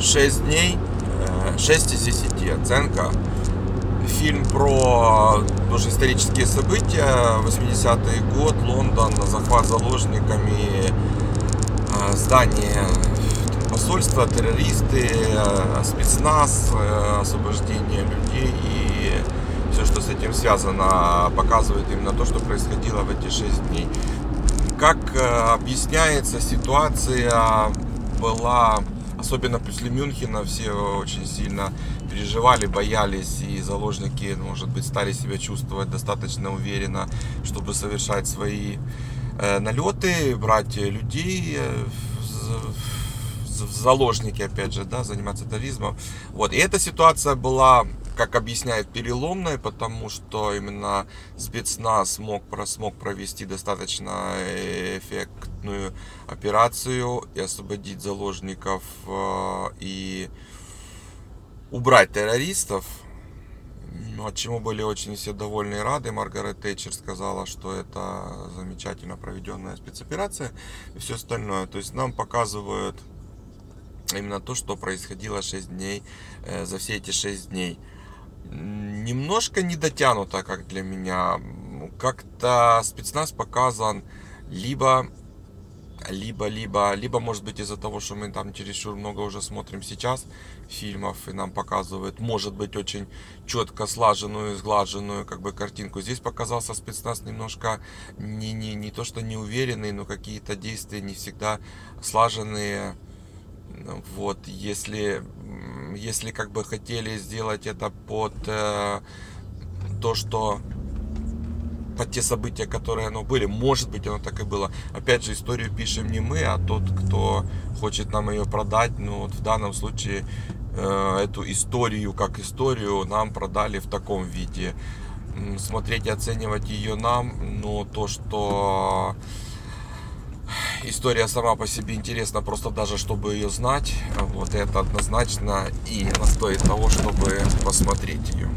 6 дней, э, 6 из 10 оценка. Фильм про тоже исторические события, 80-й год, Лондон, захват заложниками, э, здание посольства, террористы, э, спецназ, э, освобождение людей и все, что с этим связано, показывает именно то, что происходило в эти 6 дней. Как э, объясняется, ситуация была, особенно после Мюнхена, все очень сильно переживали, боялись, и заложники, может быть, стали себя чувствовать достаточно уверенно, чтобы совершать свои э, налеты, брать людей э, в заложники, опять же, да, заниматься терроризмом. Вот. И эта ситуация была как объясняет, переломной, потому что именно спецназ смог, смог провести достаточно эффектную операцию и освободить заложников э, и убрать террористов, ну, от чему были очень все довольны и рады. Маргарет Тэтчер сказала, что это замечательно проведенная спецоперация и все остальное. То есть нам показывают именно то, что происходило 6 дней, э, за все эти 6 дней немножко не дотянуто, как для меня. Как-то спецназ показан либо либо, либо, либо, может быть, из-за того, что мы там чересчур много уже смотрим сейчас фильмов, и нам показывают, может быть, очень четко слаженную, сглаженную, как бы, картинку. Здесь показался спецназ немножко не, не, не то, что неуверенный, но какие-то действия не всегда слаженные. Вот, если если как бы хотели сделать это под э, то, что под те события, которые оно были. Может быть, оно так и было. Опять же, историю пишем не мы, а тот, кто хочет нам ее продать. Ну, вот в данном случае э, эту историю, как историю, нам продали в таком виде. Смотреть и оценивать ее нам, но то, что история сама по себе интересна, просто даже чтобы ее знать. Вот это однозначно и она стоит того, чтобы посмотреть ее.